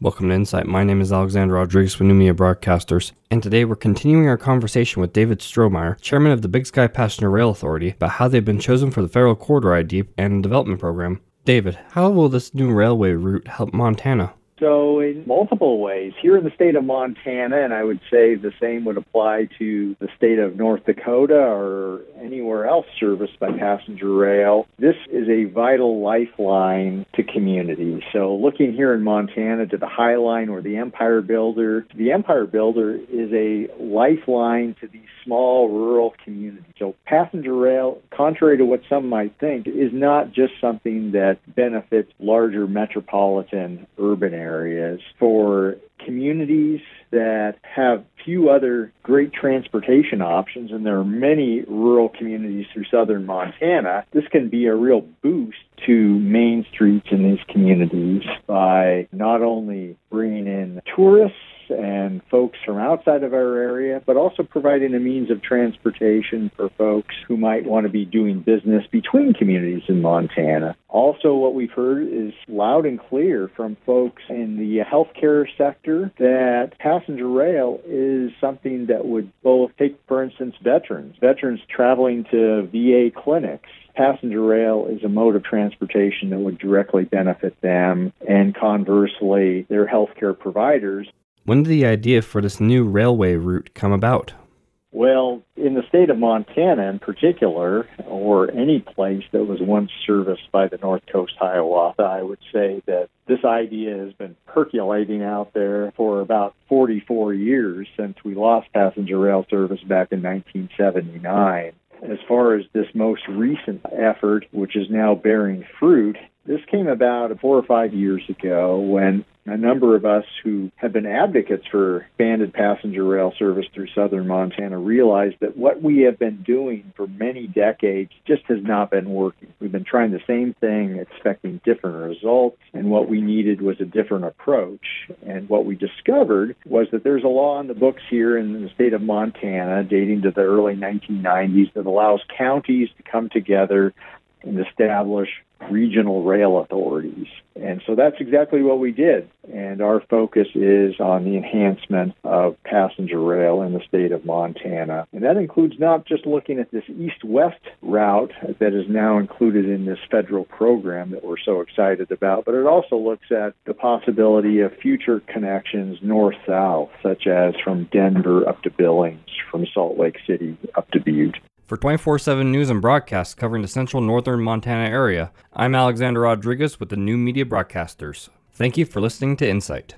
Welcome to Insight. My name is Alexander Rodriguez with New Media Broadcasters, and today we're continuing our conversation with David Strohmaier, chairman of the Big Sky Passenger Rail Authority, about how they've been chosen for the Federal Corridor ID and Development Program. David, how will this new railway route help Montana? So, in multiple ways, here in the state of Montana, and I would say the same would apply to the state of North Dakota or anywhere else serviced by passenger rail, this is a vital lifeline to communities. So, looking here in Montana to the High Line or the Empire Builder, the Empire Builder is a lifeline to these small rural communities. So, passenger rail, contrary to what some might think, is not just something that benefits larger metropolitan urban areas. For communities that have few other great transportation options, and there are many rural communities through southern Montana, this can be a real boost to main streets in these communities by not only bringing in tourists and folks from outside of our area, but also providing a means of transportation for folks who might want to be doing business between communities in Montana. Also, what we've heard is loud and clear from folks in the healthcare sector that passenger rail is something that would both take, for instance, veterans, veterans traveling to VA clinics passenger rail is a mode of transportation that would directly benefit them, and conversely, their healthcare providers when did the idea for this new railway route come about? Well, in the state of Montana in particular, or any place that was once serviced by the North Coast Hiawatha, I would say that this idea has been percolating out there for about 44 years since we lost passenger rail service back in 1979. As far as this most recent effort, which is now bearing fruit, this came about four or five years ago when a number of us who have been advocates for expanded passenger rail service through southern Montana realized that what we have been doing for many decades just has not been working. We've been trying the same thing, expecting different results, and what we needed was a different approach. And what we discovered was that there's a law on the books here in the state of Montana dating to the early 1990s that allows counties to come together and establish regional rail authorities. And so that's exactly what we did. And our focus is on the enhancement of passenger rail in the state of Montana. And that includes not just looking at this east west route that is now included in this federal program that we're so excited about, but it also looks at the possibility of future connections north south, such as from Denver up to Billings, from Salt Lake City up to Butte. For 24 7 news and broadcasts covering the central northern Montana area, I'm Alexander Rodriguez with the New Media Broadcasters. Thank you for listening to Insight.